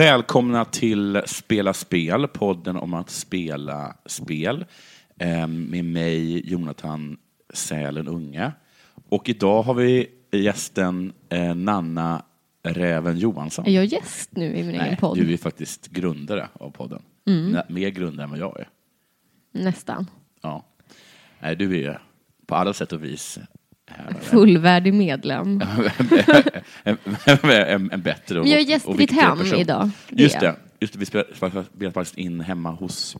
Välkomna till Spela spel, podden om att spela spel. Eh, Med mig, Jonathan Sälen Unge. Och idag har vi gästen eh, Nanna Räven Johansson. Är jag gäst nu i min egen Nej, podd? du är faktiskt grundare av podden. Mm. Mer grundare än vad jag är. Nästan. Ja. Nej, du är på alla sätt och vis. Fullvärdig medlem. en, en, en bättre och, jag är gäst i ditt hem person. idag. Det Just det. Just det. Vi spelar, spelar faktiskt in hemma hos,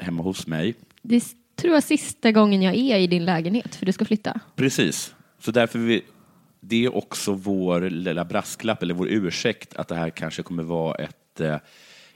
hemma hos mig. Det är, tror jag sista gången jag är i din lägenhet, för du ska flytta. Precis. Så därför vi, det är också vår lilla brasklapp, eller vår ursäkt, att det här kanske kommer vara ett eh,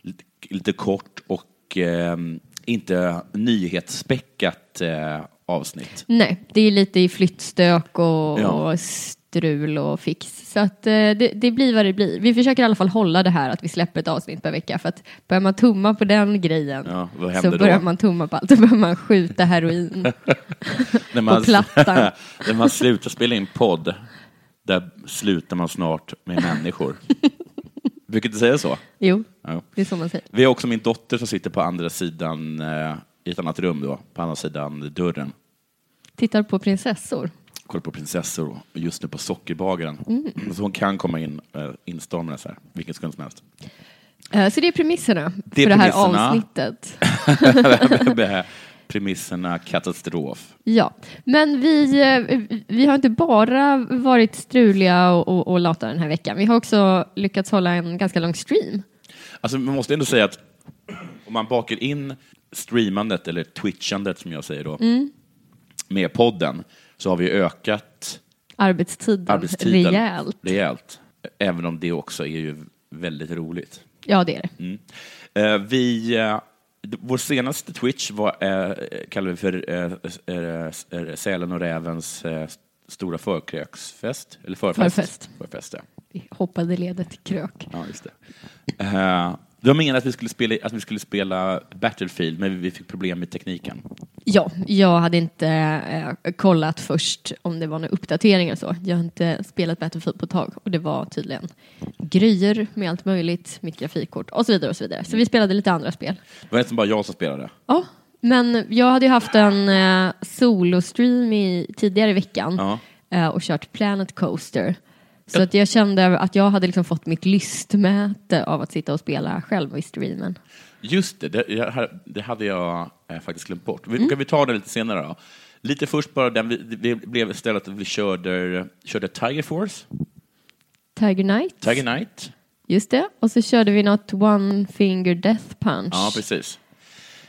lite, lite kort och eh, inte nyhetsspäckat eh, avsnitt. Nej, det är lite i flyttstök och, Ja. och strul och fix. Så att eh, det, det blir vad det blir. Vi försöker i alla fall hålla det här att vi släpper ett avsnitt per vecka. För att börjar man tumma på den grejen Ja, så händer börjar då? man tumma på allt. Då börjar man skjuta heroin. När man, på plattan. när man slutar spela in podd, där slutar man snart med människor. Brukar inte säga så? Jo, Ja. det är så man säger. Vi har också min dotter som sitter på andra sidan, eh, i ett annat rum då, på andra sidan dörren. Tittar på prinsessor. Kollar på prinsessor och just nu på Sockerbagaren. Så hon kan komma in eh, instormande så här, vilken sekund som helst. Eh, Så det är premisserna Det är för det här premisserna. avsnittet. Premisserna katastrof. Ja, men vi, eh, vi har inte bara varit struliga och, och, och lata den här veckan. Vi har också lyckats hålla en ganska lång stream. Alltså man måste ändå säga att om man bakar in streamandet, eller twitchandet som jag säger då, med podden, så har vi ökat Arbetstiden, arbetstiden rejält. rejält. Även om det också är ju väldigt roligt. Ja, det är det. Eh, vi, eh, vår senaste Twitch var, eh, kallar vi för Sälen och Rävens stora förkröksfest. Eller förfest. Förfest. Förfest, ja. Vi hoppade ledet till krök. ja, just det. Var meningen att vi, skulle spela, att vi skulle spela Battlefield, men vi fick problem med tekniken. Ja, jag hade inte eh, kollat först om det var några uppdateringar och så. Jag har inte spelat Battlefield på ett tag och det var tydligen grejer med allt möjligt, mitt grafikkort och så vidare och så vidare. Så vi spelade lite andra spel. Det var nästan bara jag som spelade. Ja, men jag hade ju haft en eh, solostream i, tidigare i veckan Ja. eh, och kört Planet Coaster. Så att jag kände att jag hade liksom fått mitt lystmäte av att sitta och spela själv i streamen. Just det, det, jag, det hade jag eh, faktiskt glömt bort. Vi, Kan vi ta det lite senare då? Lite först bara, den, vi, det blev istället att vi körde, körde Tiger Force, Tiger Knight, Tiger Knight. just det. Och så körde vi något One Finger Death Punch. Ja, precis.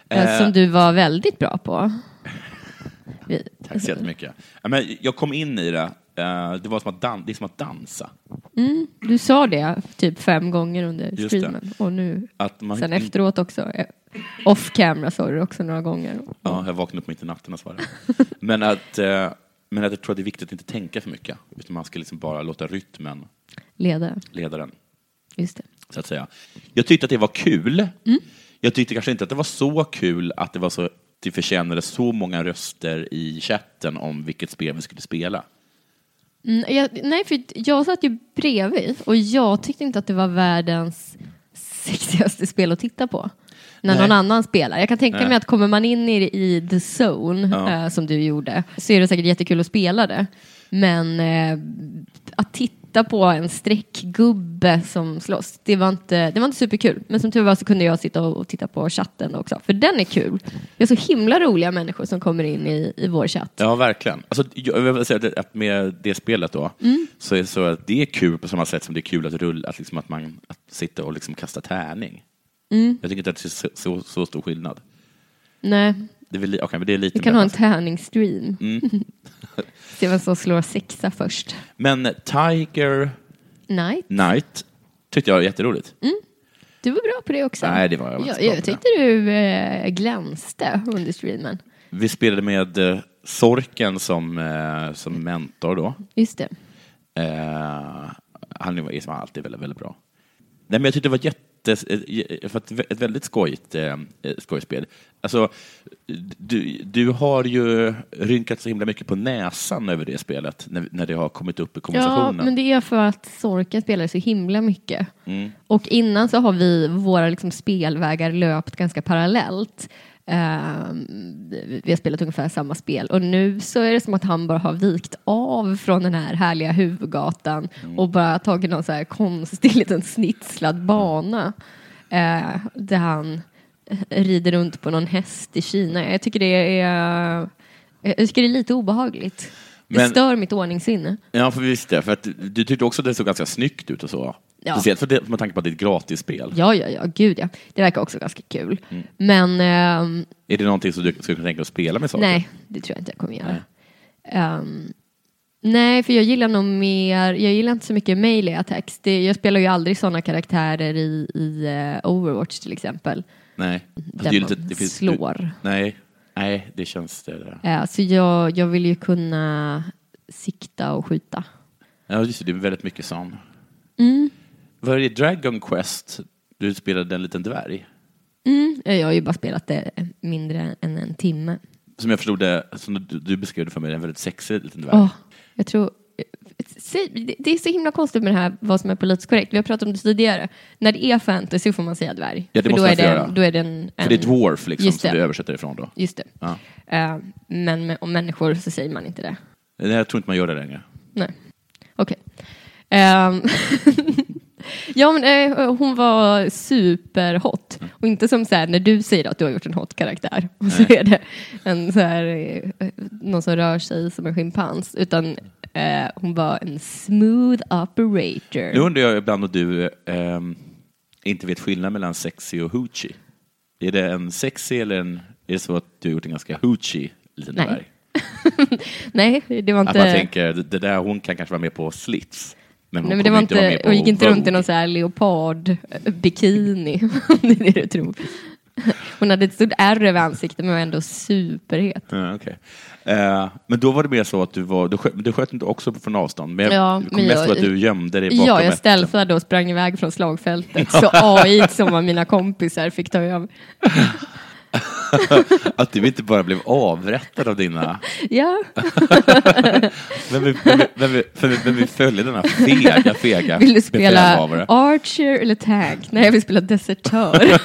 eh, Eh, Som du var väldigt bra på. Vi, Tack så jättemycket. Jag kom in i det. Eh, Det var som att, dan- det är som att dansa. du sa det typ fem gånger under Just det. streamen. Och nu, Att man, sen efteråt också. eh, Off camera sa du också några gånger. Ja, jag vaknade upp mitt i natten och svarade. Men att, eh, men jag tror att det är viktigt att inte tänka för mycket. Utan man ska liksom bara låta rytmen Leda. leda den. Just det. så att säga. Jag tyckte att det var kul. Jag tyckte kanske inte att det var så kul att det var så det förtjänade så många röster i chatten om vilket spel vi skulle spela. Mm, jag, nej, för jag satt ju bredvid och jag tyckte inte att det var världens sexigaste spel att titta på. När Nej. någon annan spelar. Jag kan tänka Nej. mig att kommer man in i, i the zone, Ja. eh, som du gjorde, så är det säkert jättekul att spela det. Men eh, att titta på en streckgubbe som slåss, det var, inte, det var inte superkul. Men som tur var så kunde jag sitta och, och titta på chatten också, för den är kul. Det är så himla roliga människor som kommer in i, i vår chatt. Ja, verkligen. Alltså, jag vill säga att med det spelet då, så är så att det är kul på samma sätt som det är kul att rulla, att, liksom att man att sitta och liksom kasta tärning. Jag tycker inte att det är så, så, så stor skillnad. Nej, Det är, väl, men det är lite vi kan ha en tärningsstream. Mm. Se vem som slår sexa först. Men Tiger Nej, Knight tyckte jag var jätteroligt. du var bra på det också. Nej, det var jag jag, jag tyckte du eh, glänste under streamen. Vi spelade med eh, Sorken som, eh, som mentor då. Just det. Eh, han är som alltid väldigt, väldigt bra. Nej, men jag tyckte det var jätte, eh, för att ett väldigt skojigt eh, skojspel. Alltså, du, du har ju rynkat så himla mycket på näsan över det spelet när, när det har kommit upp i Ja, konversationen. men det är för att Sorken spelar så himla mycket. Mm. Och innan så har vi våra liksom spelvägar löpt ganska parallellt. Ehm, vi har spelat ungefär samma spel och nu så är det som att han bara har vikt av från den här härliga huvudgatan Mm. och bara tagit någon så här konstig liten snitslad bana eh, där han rider runt på någon häst i Kina. Jag tycker det är, jag tycker det är lite obehagligt. Det Men- stör mitt ordningssinne. Ja, för visst det. För att du tyckte också att det såg ganska snyggt ut och så. Ja. Speciellt för det, med tanke på att det är ett gratisspel. Ja, ja, ja, gud ja. Det verkar också ganska kul. Mm. Men ehm, Är det någonting som du skulle kunna tänka dig att spela med saker? nej, det tror jag inte jag kommer göra. Ehm, nej, för jag gillar nog mer, jag gillar inte så mycket melee attacks. Det, jag spelar ju aldrig sådana karaktärer i, i eh, Overwatch till exempel. Nej. Där det är ju man lite- det finns- slår. Nej, nej, det känns det där. Eh, så jag, jag vill ju kunna sikta och skjuta. Ja, just det, det är väldigt mycket sån. Mm. Var det Dragon Quest du spelade en liten dvärg? Mm. Jag har ju bara spelat det mindre än en timme. Som jag förstod det, som du, du beskrev det för mig, en väldigt sexig liten dvärg. Åh, jag tror... Det- är så himla konstigt med det här vad som är politiskt korrekt. Vi har pratat om det tidigare. När det är fantasy får man säga dvärg. Ja, det För måste då är det, göra. Då är det en, För det är en- dwarf liksom, Just som det. du översätter ifrån då. Just det. Ja. Eh, men med, om människor så säger man inte det. Nej, Jag tror inte man gör det längre. Nej. Okej. Ehm, ja, men eh, hon var superhot. Och inte som så här när du säger att du har gjort en hot karaktär. Och så är det en så här, eh, någon som rör sig som en schimpans. Utan eh, hon var en smooth operator. Nu undrar jag ibland om du ehm, inte vet skillnad mellan sexy och hoochie. Är det en sexy eller en, är det så att du har gjort en ganska hoochie liten Nej. Nej, det var Att inte... man tänker, det där, hon kan kanske vara med på slits. Men hon Nej, men det var inte inte, hon gick inte runt i någon så här leopard-bikini, om det är det du tror. Hon hade ett stort ärr över ansiktet men var ändå superhet. Ja, okej. Eh, men då var det mer så att du var, du sköt, du sköt inte också från avstånd, men jag Ja, kom men mest jag- att du gömde dig bakom Ja, jag stealthade och sprang iväg från slagfältet så AI som var mina kompisar fick ta över. Att du inte bara blev avrättad av dina... Ja, vem vill, vem vill, vem vill följa denna fega, fega vill du spela? Archer eller Tank? Nej, jag vill spela Desertör.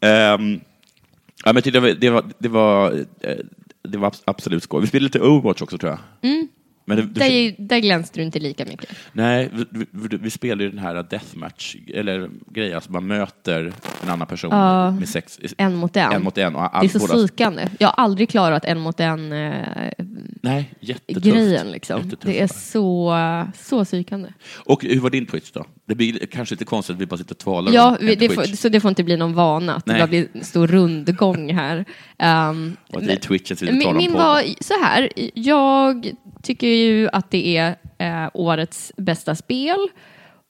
Ehm, ja, men det var, det var, det var, eh, det var abs- absolut skoj. Vi spelade lite Overwatch också tror jag. Mm. Men det, där, där glänste du inte lika mycket. Nej, vi, vi, vi spelade ju den här deathmatch, eller grejen, alltså man möter en annan person Ja. med sex, En mot en. en mot en. Och det är all, så psykande. Jag har aldrig klarat en mot en eh, nej, jättetufft. grejen. Liksom. Jättetufft. Det är så, så psykande. Och hur var din Twitch då? Det blir kanske lite konstigt att vi bara sitter och talar Ja, vi, det får, så det får inte bli någon vana, att det Nej. bara blir en stor rundgång här. Um, Och att det är Twitchen som vi talar min på. var så här, jag tycker ju att det är eh, årets bästa spel.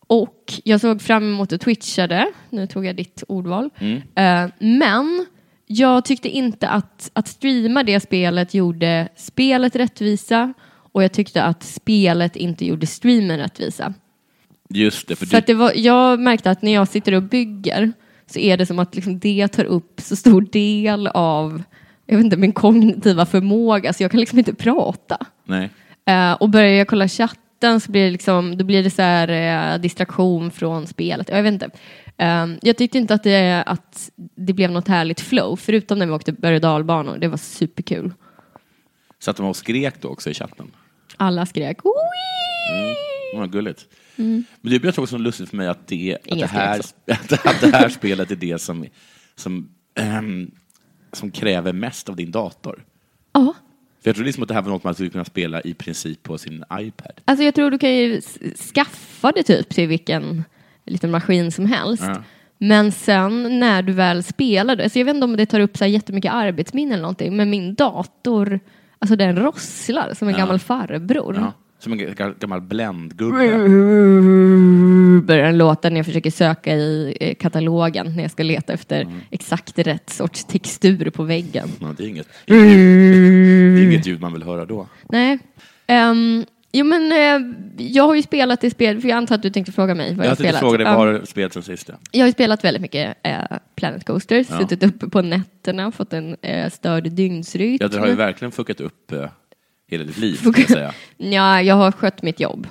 Och jag såg fram emot att twitcha det, nu tog jag ditt ordval. Mm. Eh, men jag tyckte inte att, att streama det spelet gjorde spelet rättvisa och jag tyckte att spelet inte gjorde streamen rättvisa. Just det, för, För du, att det var, jag märkte att när jag sitter och bygger så är det som att liksom det tar upp så stor del av jag vet inte, min kognitiva förmåga så jag kan liksom inte prata. nej. Eh, och börjar jag kolla chatten så blir det, liksom, då blir det så här, eh, distraktion från spelet. Jag vet inte. Eh, jag tyckte inte att det, att det blev något härligt flow, förutom när vi åkte berg och dalbanor. Det var superkul. Så att de och skrek då också i chatten. Alla skrek Wii! Vad gulligt. Men det blir också lustigt för mig att det, att det, här, att det här spelet är det som, som, ehm, som kräver mest av din dator. Ja. För jag tror liksom att det här var något man skulle kunna spela i princip på sin iPad. Alltså jag tror du kan ju skaffa det typ till vilken liten maskin som helst. Ja. Men sen när du väl spelar alltså jag vet inte om det tar upp så här jättemycket arbetsminne eller någonting, men min dator, alltså den rosslar som en Ja. gammal farbror. Ja. Som en ga- gammal bländgubbe. Börjar den låta när jag försöker söka i eh, katalogen när jag ska leta efter Mm. exakt rätt sorts textur på väggen. Ja, det, är inget, det, är inget, ljud man vill höra då. Nej. Ehm, jo men eh, jag har ju spelat det spel, för jag antar att du tänkte fråga mig vad jag, Jag har tänkte spelat. fråga dig, vad har du spelat sen sist? ja? Jag har ju spelat väldigt mycket eh, Planet Coaster, Ja. suttit uppe på nätterna, fått en eh, störd dygnsrytm. Ja, det har ju verkligen fuckat upp hela ditt liv, kan jag säga. Ja, jag har skött mitt jobb.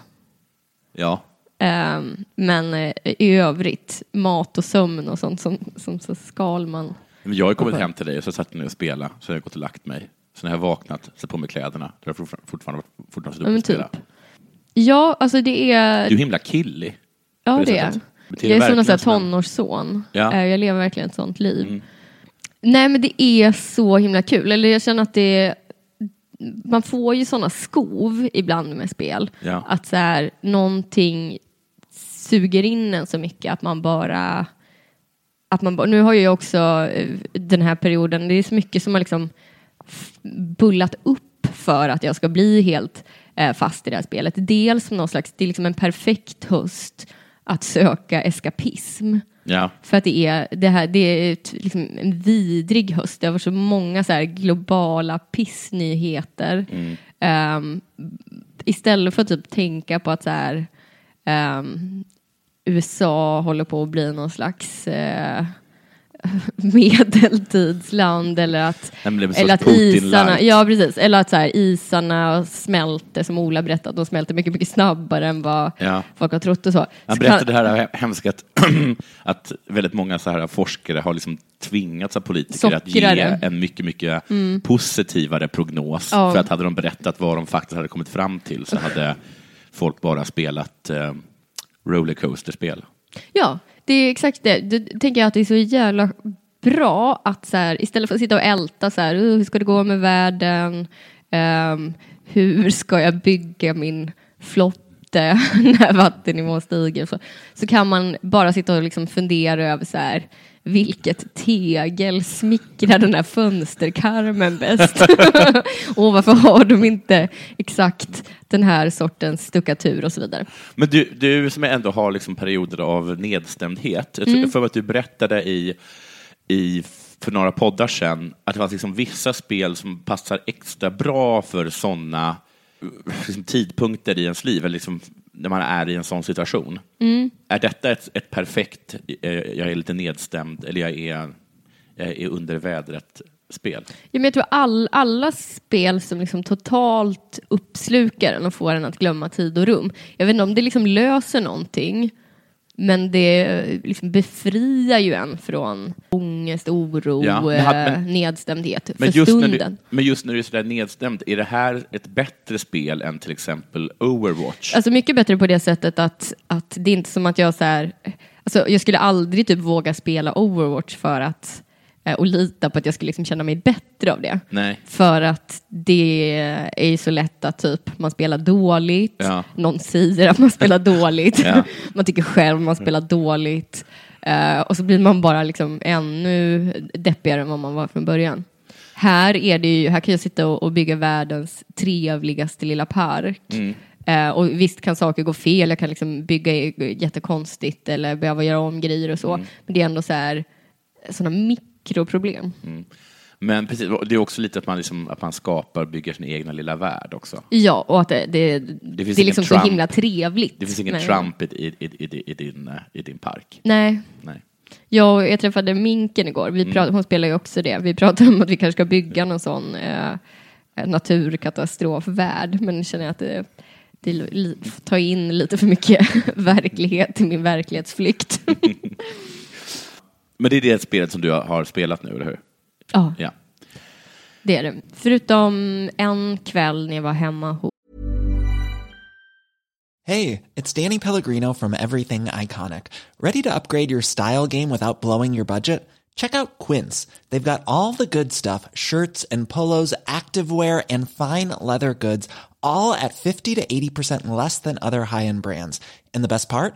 Ja. Ehm, men eh, i övrigt, mat och sömn och sånt som, som så skal man. Men jag har kommit hem till dig och så satt jag ner och spelade, så har jag gått och lagt mig. Så när jag vaknat, satt på mig kläderna, då har jag fortfarande, fortfarande, suttit och spelat. typ. Ja, alltså det är... Du är himla killig. ja, det det är. Jag är som en tonårsson. Ja. Eh, Jag lever verkligen ett sånt liv. Mm. Nej, men det är så himla kul. Eller jag känner att det man får ju såna skov ibland med spel. Ja. Att så här, någonting suger in en så mycket att man bara... Att man bara nu har jag också eh, den här perioden, det är så mycket som har liksom bullat upp för att jag ska bli helt eh, fast i det här spelet. Dels som någon slags, det är liksom en perfekt höst att söka eskapism. Ja. För att det är, det här, det är liksom en vidrig höst. Det har varit så många så här globala pissnyheter. Ehm, istället för att typ tänka på att så här, ehm, USA håller på att bli någon slags eh, medeltidsland eller att, Nej, eller att isarna, ja precis, eller att så här, isarna smälter som Ola berättade, de smälter mycket, mycket snabbare än vad Ja. folk har trott och så. Han berättade det här hemska att, att väldigt många så här forskare har liksom tvingats av politiker att ge Sockrare. en mycket, mycket positivare prognos. Ja. För att hade de berättat vad de faktiskt hade kommit fram till så hade folk bara spelat eh, rollercoaster-spel. Ja, det är exakt det. Då tänker jag att det är så jävla bra att så här, istället för att sitta och älta så här, hur ska det gå med världen? um, hur ska jag bygga min flotte när vattennivån stiger? Så, så kan man bara sitta och liksom fundera över så här, vilket tegel smickrar den här fönsterkarmen bäst? och varför har de inte exakt den här sortens stuckatur och så vidare? Men du, du som ändå har liksom perioder av nedstämdhet. Jag Mm. tror för att du berättade i, i, för några poddar sedan att det fanns liksom vissa spel som passar extra bra för sådana liksom, tidpunkter i ens liv, eller liksom, när man är i en sån situation. Mm. Är detta ett, ett perfekt, eh, jag är lite nedstämd, eller jag är, jag är under vädret-spel? Ja, men jag tror all, alla spel som liksom totalt uppslukar en och får en att glömma tid och rum. Jag vet inte om det liksom löser någonting, men det liksom befriar ju en från ångest, oro, Ja, men hade- men- eh, nedstämdhet Men för stunden. du, men just när du är sådär nedstämd, är det här ett bättre spel än till exempel Overwatch? Alltså mycket bättre på det sättet att, att det är inte som att jag så här, alltså jag skulle aldrig typ våga spela Overwatch för att eh, och lita på att jag skulle liksom känna mig bättre av det. Nej. För att det är ju så lätt att typ man spelar dåligt, Ja. någon säger att man spelar dåligt, Ja. man tycker själv man spelar dåligt eh, och så blir man bara liksom ännu deppigare än vad man var från början. Här, är det ju, här kan jag sitta och, och bygga världens trevligaste lilla park. Mm. Eh, och visst kan saker gå fel, jag kan liksom bygga jättekonstigt eller behöva göra om grejer och så. Mm. Men det är ändå så här sådana mikroproblem. Men precis, det är också lite att man, liksom, att man skapar, bygger sin egna lilla värld också. Ja, och att det, det, det, finns är liksom så Trump. himla trevligt. Det finns ingen Trump i, i, i, i, din, eh, i din park. Nej, Nej. jag, jag träffade Minken igår. Vi Mm. prat, hon spelar ju också det. Vi pratade om att vi kanske ska bygga någon sån eh, naturkatastrofvärld. Men känner jag att det, det tar in lite för mycket verklighet i min verklighetsflykt. Men det är det spelet som du har- spelat nu, eller hur? ja, Ja. det är det. Förutom en kväll när jag var hemma hos Hey, it's Danny Pellegrino from Everything Iconic. Ready to upgrade your style game without blowing your budget? Check out Quince. They've got all the good stuff shirts and polos, activewear, and fine leather goods, all at 50 to 80% less than other high end brands. And the best part?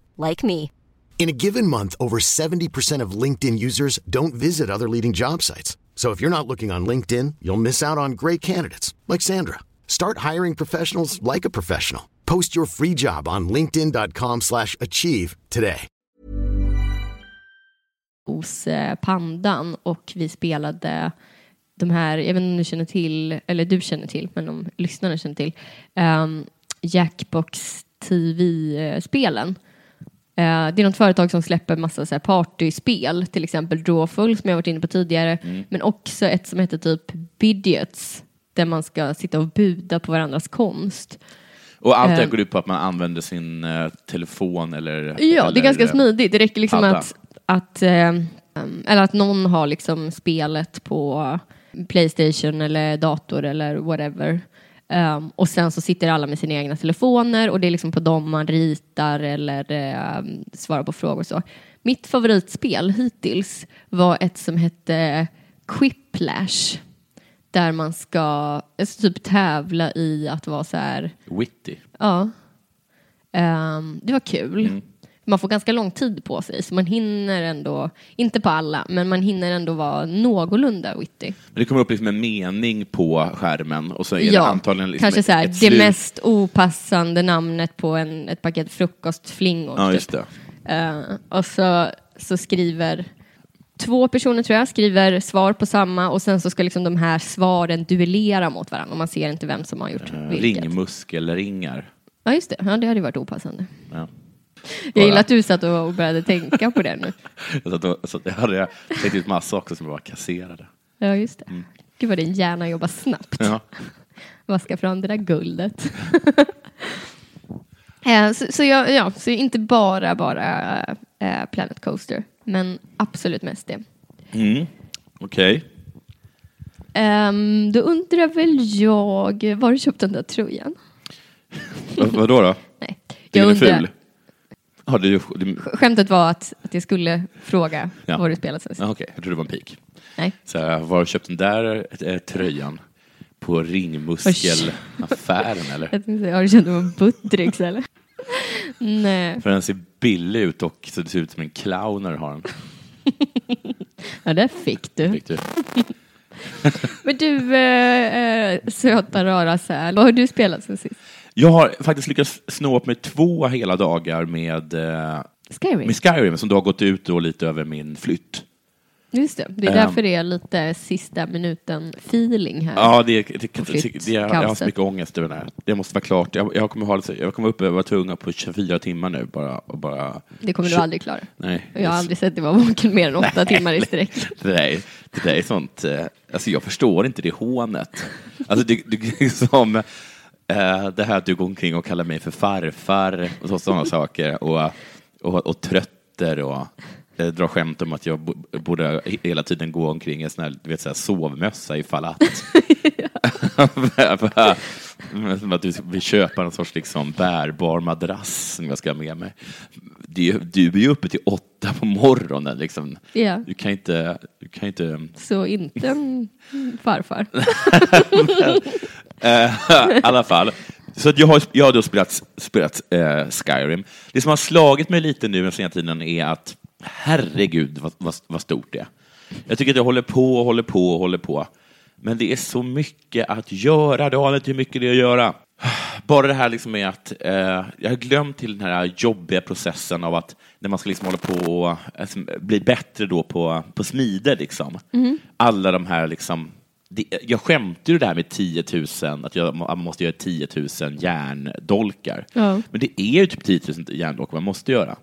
like me. In a given month, over 70% of LinkedIn users don't visit other leading job sites. So if you're not looking on LinkedIn, you'll miss out on great candidates like Sandra. Start hiring professionals like a professional. Post your free job on linkedin.com/achieve today. hos eh, Pandan och vi spelade de här, jag vet inte om du känner till, eller du känner till, men om lyssnarna känner till, um, Jackbox TV-spelen. Eh, det är något företag som släpper massa så här partyspel, till exempel Drawful som jag varit inne på tidigare, men också ett som heter typ Bidiots, där man ska sitta och buda på varandras konst. Och allt det här Eh. går ut på att man använder sin eh, telefon eller... Ja, det eller, är ganska smidigt. Det räcker liksom padda. att, att, eller att någon har liksom spelet på Playstation eller dator eller whatever. Um, och sen så sitter alla med sina egna telefoner och det är liksom på dem man ritar eller eh, svarar på frågor och så. Mitt favoritspel hittills var ett som hette Quiplash. Där man ska alltså, typ tävla i att vara så här Witty. Ja. Ehm, det var kul. Man får ganska lång tid på sig, så man hinner ändå, inte på alla, men man hinner ändå vara någorlunda witty. Men det kommer upp liksom en mening på skärmen och så är det Ja, antagligen liksom kanske så här, det slut. mest opassande namnet på en, ett paket frukostflingor. Ja, typ. just det. Eh, och så, så skriver två personer tror jag, skriver svar på samma och sen så ska liksom de här svaren duellera mot varandra och man ser inte vem som har gjort Eh, vilket. Ringmuskelringar. Ja, just det. Ja, det hade varit opassande. Ja. Jag gillar att du satt och började tänka på det nu. Så, att, då- så jag hade tänkt ut massa också som bara kasserade. Ja, just det. Gud vad din hjärna jobbar snabbt. Ja. Vaska fram det där guldet. Eh, så, så, jag, ja, så inte bara, bara eh, Planet Coaster, men absolut mest det. Mm. Okej. Um, då undrar väl jag, var du köpt den där tröjan? Vad Vadå då? Nej, jag den undrar. ful? Har du, du, Skämtet var att, att jag skulle fråga Ja. vad du spelat sen ja, Okej, jag trodde det var en pik. Nej. Så var har du köpt den där eh, tröjan? På ringmuskelaffären eller? Jag tänkte har du känt dig på Buttricks eller? Nej, För den ser billig ut och så det ser ut som en clown när du har den. ja, där fick du. Fick du? Men du, eh, söta rara säl, vad har du spelat sen sist? Jag har faktiskt lyckats snå upp mig två hela dagar med, eh, Skyrim? med Skyrim som då har gått ut då lite över min flytt. Just det, det är Ehm. därför det är lite sista minuten feeling här. Ja, det, det, det, flytt- det, jag, har så mycket ångest över det här. Det måste vara klart. Jag, jag kommer ha det, så- jag kommer upp över tunga på 24 timmar nu bara. Och bara Det kommer du aldrig klara. Nej. Jag har aldrig sett dig vara vaken mer än åtta timmar i sträck. Det där, är, det där är sånt, eh, alltså jag förstår inte det hånet. Alltså det, det är som det här att du går omkring och kallar mig för farfar och så, sådana saker och, och, och trötter och eh, drar skämt om att jag bo- borde hela tiden gå omkring i en sån här, du vet, så här sovmössa ifall att. Som att du vill köpa en sorts liksom bärbar madrass som jag ska ha med mig. är, du är ju uppe till åtta på morgonen. Liksom. Ja. Du kan inte... Du kan inte Så inte en farfar. Eh, I alla fall. Så att jag, har, jag har då spelat, spelat eh, Skyrim. Det som har slagit mig lite nu den senaste tiden är att herregud vad, vad, vad stort det är. Jag tycker att jag håller på och håller på och håller på. Men det är så mycket att göra. Du har inte hur mycket det är att göra. Bara det här liksom med att eh, jag har glömt till den här jobbiga processen av att när man ska liksom hålla på och alltså, bli bättre då på, på smider. Liksom. Alla de här liksom det, jag skämtar ju det här med 10 000, att jag må- måste göra 10 000 järndolkar. Ja. Men det är ju typ 10 000 järndolkar man måste göra.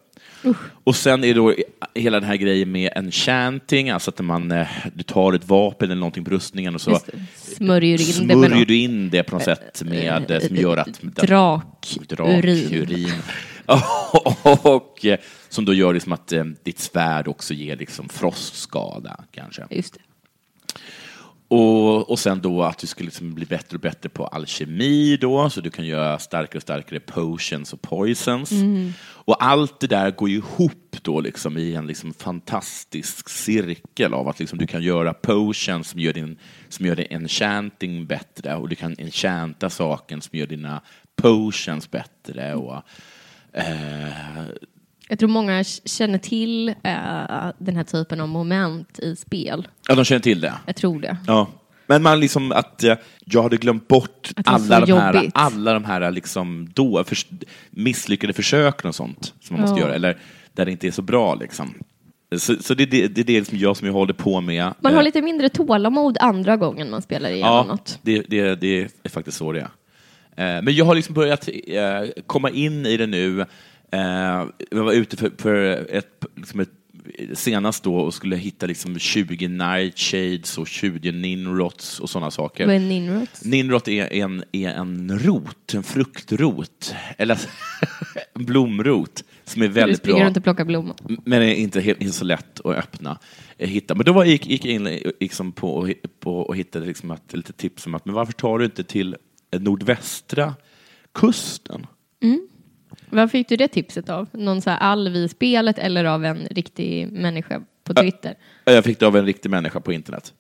Och sen är det då hela den här grejen med enchanting, alltså att man, eh, du tar ett vapen eller någonting på rustningen och så. Smörjer in smörjer något. du in det på något sätt med, eh, som gör att... Drakurin. Drakurin. och eh, som då gör liksom att ditt svärd också ger liksom frostskada, kanske. Just det. Och, och sen då att du ska liksom bli bättre och bättre på alkemi då, så du kan göra starkare och starkare potions och poisons. Och allt det där går ju ihop då liksom i en liksom fantastisk cirkel av att liksom du kan göra potions som gör din, som gör din enchanting bättre och du kan enchanta saken som gör dina potions bättre. Och, eh, Jag tror många känner till eh, den här typen av moment i spel. ja, de känner till det. Jag tror det. Ja. Men man liksom att eh, jag hade glömt bort alla de, här, jobbigt. alla de här liksom då, förs misslyckade försöken och sånt som man måste Ja. göra, eller där det inte är så bra. Liksom. Så, så det, det, det är det som jag som jag håller på med. Man har Eh, lite mindre tålamod andra gången man spelar igenom Ja, något. det, det, det är faktiskt så det är. Eh, Men jag har liksom börjat komma in i det nu. Eh, Jag var ute för, för ett, liksom ett senast då och skulle hitta liksom 20 nightshades och 20 ninrots och sådana saker. Vad är ninrots? Ninrot är en, är en rot, en fruktrot, eller en blomrot som är Du väldigt springer bra. runt och plockar blommor. Men är inte, helt, så lätt att öppna. eh, Hitta. Men då var, gick, gick jag in liksom på, och på, och hittade liksom att, lite tips om att men varför tar du inte till nordvästra kusten? Var fick du det tipset av? Någon så här alv i spelet eller av en riktig människa på Twitter? Jag fick det av en riktig människa på internet.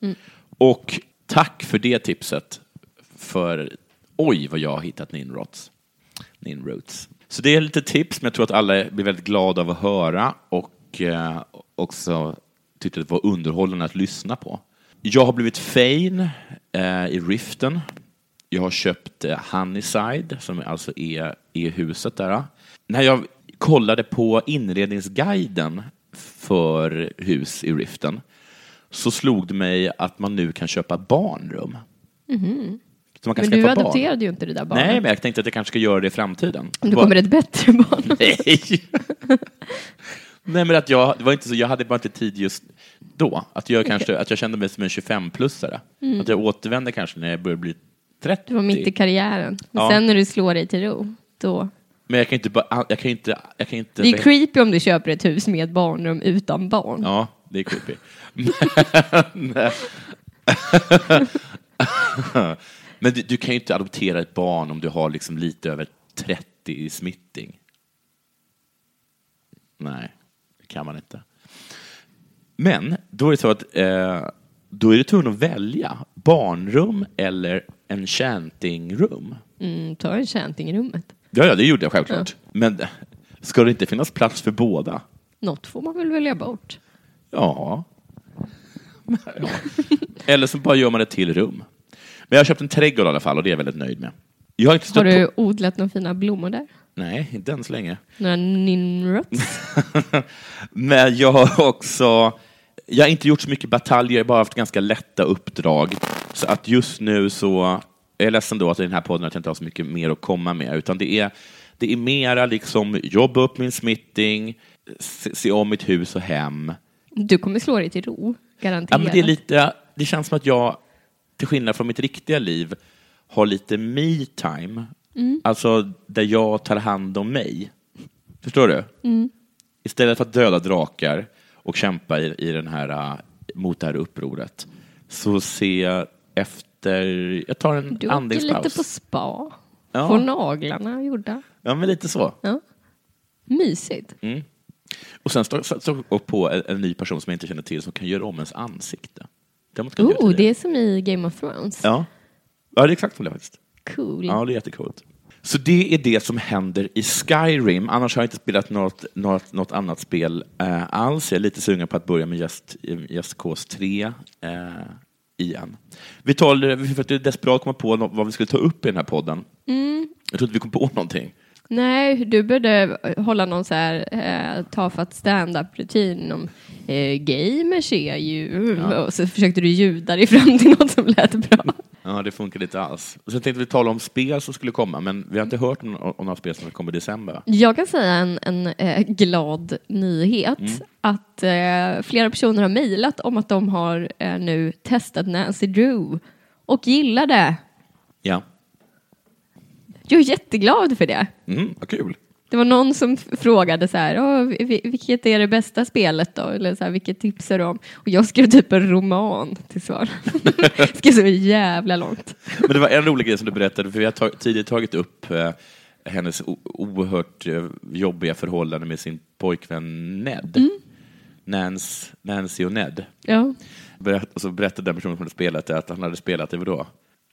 Och tack för det tipset. För oj vad jag har hittat ninrots. Ninrots. Så det är lite tips, men jag tror att alla blir väldigt glada av att höra och eh, också tyckte det var underhållande att lyssna på. Jag har blivit Fane eh, i Riften. Jag har köpt eh, Honeyside, som alltså är, är huset där. När jag kollade på inredningsguiden för hus i Riften så slog det mig att man nu kan köpa barnrum. Så man kan Men du barn. adopterade ju inte det där barnet. Nej, men jag tänkte att jag kanske ska göra det i framtiden. Om det kommer ett bättre barn. Nej. Nej, men att jag, det var inte så, jag hade bara inte tid just då. Att jag, kanske, att jag kände mig som en 25-plussare. Att jag återvänder kanske när jag börjar bli 30. Du var mitt i karriären. Men Ja. sen när du slår dig till ro, då... Men jag kan inte bara, jag kan inte, jag kan inte... Det är creepy om du köper ett hus med barnrum utan barn. Ja, det är creepy. Men, men du, du kan ju inte adoptera ett barn om du har liksom lite över 30 i smitting. Nej, det kan man inte. Men då är det så att eh, då är du tvungen att välja barnrum eller enchantingrum. Mm, ta en chanting i rummet. Ja, ja, det gjorde jag självklart. Men ska det inte finnas plats för båda? Något får man väl välja bort. Ja. ja. Eller så bara gör man ett till rum. Men jag har köpt en trädgård i alla fall och det är jag väldigt nöjd med. Jag har inte Har du på... odlat några fina blommor där? Nej, inte än så länge. Några ninrots? Men jag har också... Jag har inte gjort så mycket bataljer, bara haft ganska lätta uppdrag. Så att just nu så... Jag är ledsen då att i den här podden att jag inte har så mycket mer att komma med, utan det är, det är mera liksom jobba upp min smitting, se, se om mitt hus och hem. Du kommer slå dig till ro, garanterat. Ja, men det, är lite, det känns som att jag, till skillnad från mitt riktiga liv, har lite me-time. Alltså där jag tar hand om mig. Förstår du? Istället för att döda drakar och kämpa i, i den här, äh, mot det här upproret så ser jag efter... Jag tar en Du åker andningspaus. lite på spa. Ja. Får naglarna gjorda. Ja, men lite så. Ja. Mysigt. Mm. Och sen står jag på en, en ny person som jag inte känner till som kan göra om ens ansikte. Det man göra Oh, det är som i Game of Thrones. Ja. ja, det är exakt som det faktiskt. Cool. Ja, det är jättecoolt. Så det är det som händer i Skyrim. Annars har jag inte spelat något, något, något annat spel eh, alls. Jag är lite sugen på att börja med Just, Just Cause 3 eh, igen. Vi tar, för att jag är desperat komma på vad vi skulle ta upp i den här podden. Jag tror inte vi kom på någonting. Nej, du började hålla någon så här eh, tafatt stand-up-rutin om eh, gamers är ju... Och så försökte du ljuda dig fram till något som lät bra. Ja, det funkar inte alls. Och sen tänkte vi tala om spel som skulle komma, men vi har inte hört om, om några spel som kommer i december. Jag kan säga en, en eh, glad nyhet. Att eh, flera personer har mejlat om att de har eh, nu testat Nancy Drew och gillar det. Ja. Jag är jätteglad för det. Mm, vad kul. Det var någon som frågade så här, "Åh, vi- vilket är det bästa spelet då? Eller så här, vilket tipsar du om? Och jag skrev typ en roman till svar. skrev så jävla långt. Men det var en rolig grej som du berättade, för vi har tag, tidigare tagit upp eh, hennes oerhört eh, jobbiga förhållande med sin pojkvän Ned. Nance, Nancy och Ned. Ja. Berätt, och så berättade den personen som hade spelat det att han hade spelat det vadå?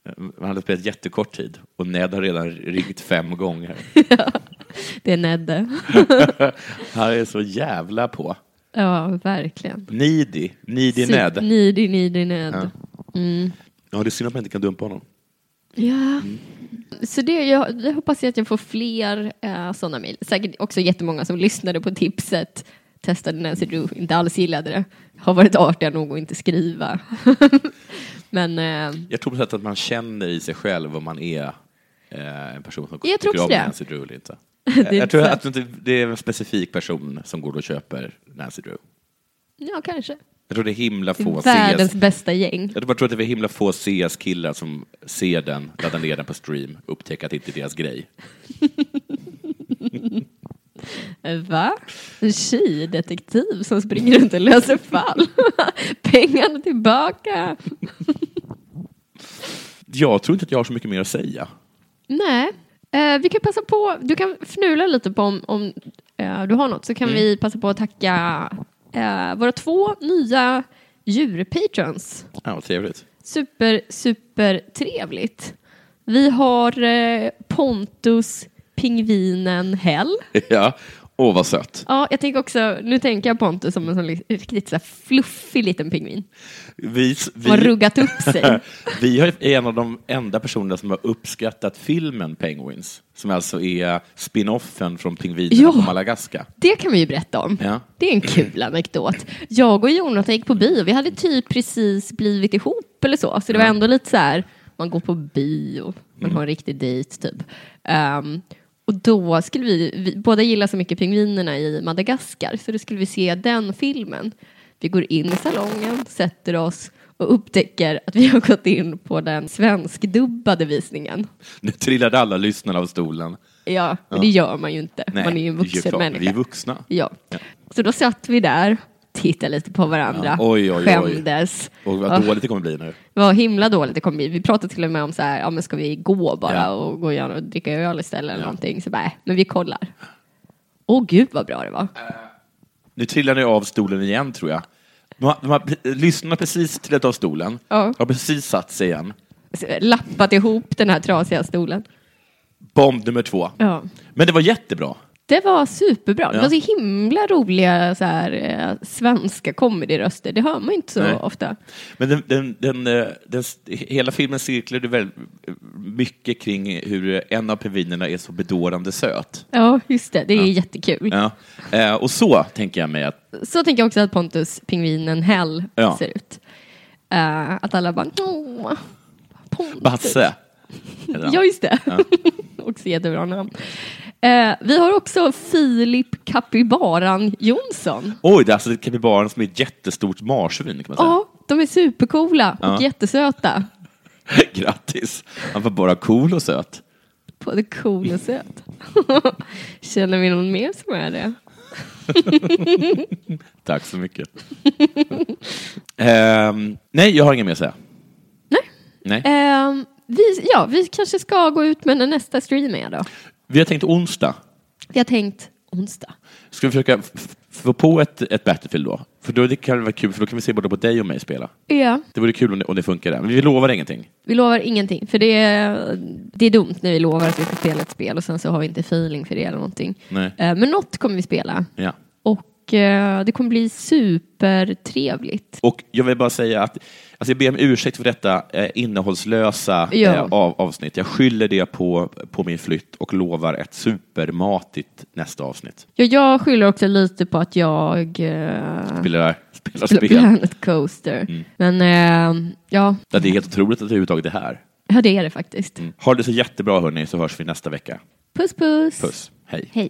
Eh, Han hade spelat jättekort tid och Ned har redan ringt fem gånger. Det är Nedde. Han är så jävla på. Ja, verkligen. Needy, needy Ned. Needy, needy Ned. Ja. Ja, det är synd att man inte kan dumpa honom. Ja. Så det, jag, jag hoppas att jag får fler eh, sådana mejl. Säkert också jättemånga som lyssnade på tipset, testade Nancy Drew, inte alls gillade det. Har varit artiga nog att inte skriva. Men eh, Jag tror på sätt att man känner i sig själv om man är eh, en person som Jag tror tycker om det. Nancy Drew eller inte. är jag tror så. att det inte- det är en specifik person som går och köper Nancy Drew. ja, kanske. Jag tror det är himla få Världens CS. bästa gäng. Jag bara tror att det är himla få CS-killar som ser den, laddar ner den på stream, upptäcker att det inte är deras grej. Va? En tjejdetektiv som springer runt och löser fall. Pengarna tillbaka. Jag tror inte att jag har så mycket mer att säga. Nej, eh, vi kan passa på, du kan fnula lite på om, om eh, du har något så kan vi passa på att tacka eh, våra två nya djurpatrons. Ja, vad trevligt. Super, super trevligt. Vi har eh, Pontus Pingvinen Hell. Ja, åh vad sött. Ja, jag tänker också, nu tänker jag Pontus som en sån riktigt så fluffig liten pingvin. Vi, Som har vi, ruggat upp sig. vi är en av de enda personerna som har uppskattat filmen Penguins, som alltså är spin-offen från Pingvinerna Ja. på Madagaskar. Det kan vi ju berätta om. Ja. Det är en kul anekdot. Jag och Jonathan gick på bio. Vi hade typ precis blivit ihop eller så. Så det var ändå lite så här, man går på bio, man har en riktig dejt typ. Ehm, och då skulle vi, vi båda gillar så mycket pingvinerna i Madagaskar, så då skulle vi se den filmen. Vi går in i salongen, sätter oss och upptäcker att vi har gått in på den svenskdubbade visningen. Nu trillade alla lyssnarna av stolen. Ja, men det gör man ju inte. Nej, man är ju en vuxen människa. Vi är vuxna. Ja. Så då satt vi där, tittade lite på varandra, Ja, oj, oj, oj. skämdes. Och vad dåligt det kommer bli nu. Det var himla dåligt det kom bli. Vi pratade till och med om så här, ja men ska vi gå bara Ja. och gå igen och dricka öl istället eller Ja. någonting. Så bara, äh, men vi kollar. Åh gud vad bra det var. Nu trillar ni av stolen igen tror jag. De har, de har, lyssnarna precis trillat av stolen. Ja. Har precis satt sig igen. Lappat ihop den här trasiga stolen. Bomb nummer två. Ja. Men det var jättebra. Det var superbra. Det Ja. var så himla roliga så här, eh, svenska comedyröster. Det hör man inte så Nej. ofta. Men den, den, den, eh, den, hela filmen cirklade väldigt mycket kring hur en av pingvinerna är så bedårande söt. Ja, just det. Det är jättekul. Ja. Eh, och så tänker jag mig att Så tänker jag också att Pontus, pingvinen Hell, Ja. ser ut. Eh, att alla bara, åh, Pontus. Basse. Ja, just det. också jättebra namn. Eh, vi har också Filip Kapibaran Jonsson. Oj, det är alltså kapibaren som är ett jättestort marsvin kan man säga. Ja, de är supercoola och Ja. jättesöta. Grattis. Han var bara cool och söt. Både cool och söt. Känner vi någon mer som är det? Tack så mycket. Ehm, nej, jag har inget mer att säga. Nej. Nej. Ehm, vi, ja, vi kanske ska gå ut med när nästa stream är då. Vi har tänkt onsdag. Vi har tänkt onsdag. Ska vi försöka få på ett, ett Battlefield då? För då det kan det vara kul, för då kan vi se både på dig och mig spela. Ja. Det vore kul om det, om det funkar. där. Men vi lovar ingenting. Vi lovar ingenting, för det är, det är dumt när vi lovar att vi ska spela ett spel och sen så har vi inte feeling för det eller någonting. Nej. Eh, Men något kommer vi spela Ja. Och eh, det kommer bli supertrevligt. Och jag vill bara säga att alltså jag ber om ursäkt för detta eh, innehållslösa Ja. eh, av, avsnitt. Jag skyller det på, på min flytt och lovar ett supermatigt nästa avsnitt. Ja, jag skyller också lite på att jag eh, Spelar, spelar spelar spel. Planet Coaster. Men eh, ja, Ja, Det är helt otroligt att det överhuvudtaget är här. ja, det är det faktiskt. Ha det så jättebra hörni, så hörs vi nästa vecka. Puss puss! Puss. Hej. Hej!